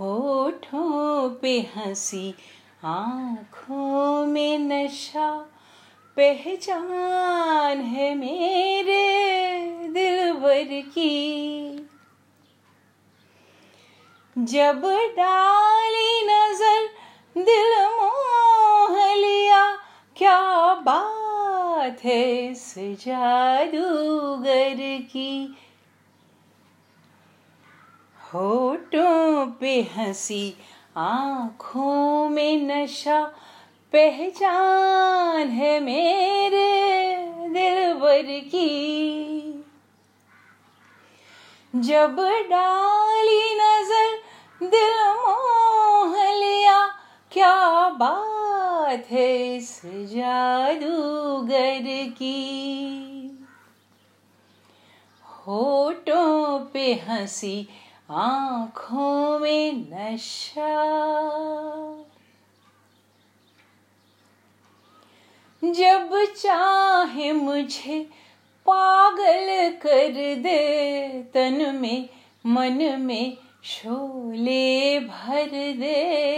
होठों पे हँसी, आँखों में नशा। पहचान है मेरे दिलबर की। जब डाली नज़र, दिल मोह लिया, क्या बात है इस जादूगर की। होठों पे हँसी, आँखों में नशा। पहचान है मेरे दिलबर की। जब डाली नज़र, दिल मोह लिया। क्या बात है इस जादूगर की? होठों पे हँसी आँखों में नशा। जब चाहे मुझे पागल कर दे, तन में, मन में शोले भर दे।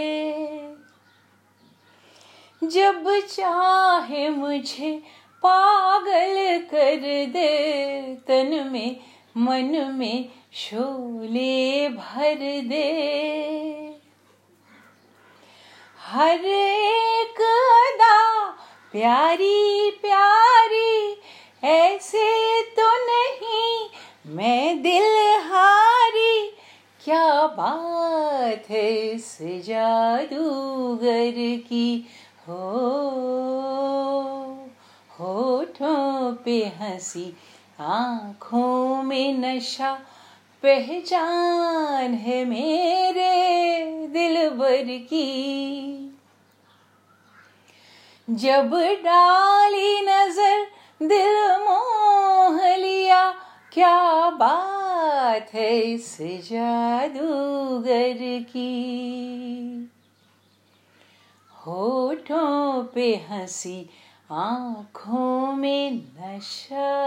जब चाहे मुझे पागल कर दे, तन में मन में शोले भर दे। हर एक अदा प्यारी प्यारी, ऐसे तो नहीं मैं दिल हारी। क्या बात है इस जादूगर की? हो, होठों पे हँसी आँखों में नशा पहचान है मेरे दिलबर की। जब डाली नज़र, दिल मोह लिया, क्या बात है इस जादूगर की? होठों पे हँसी, आँखों में नशा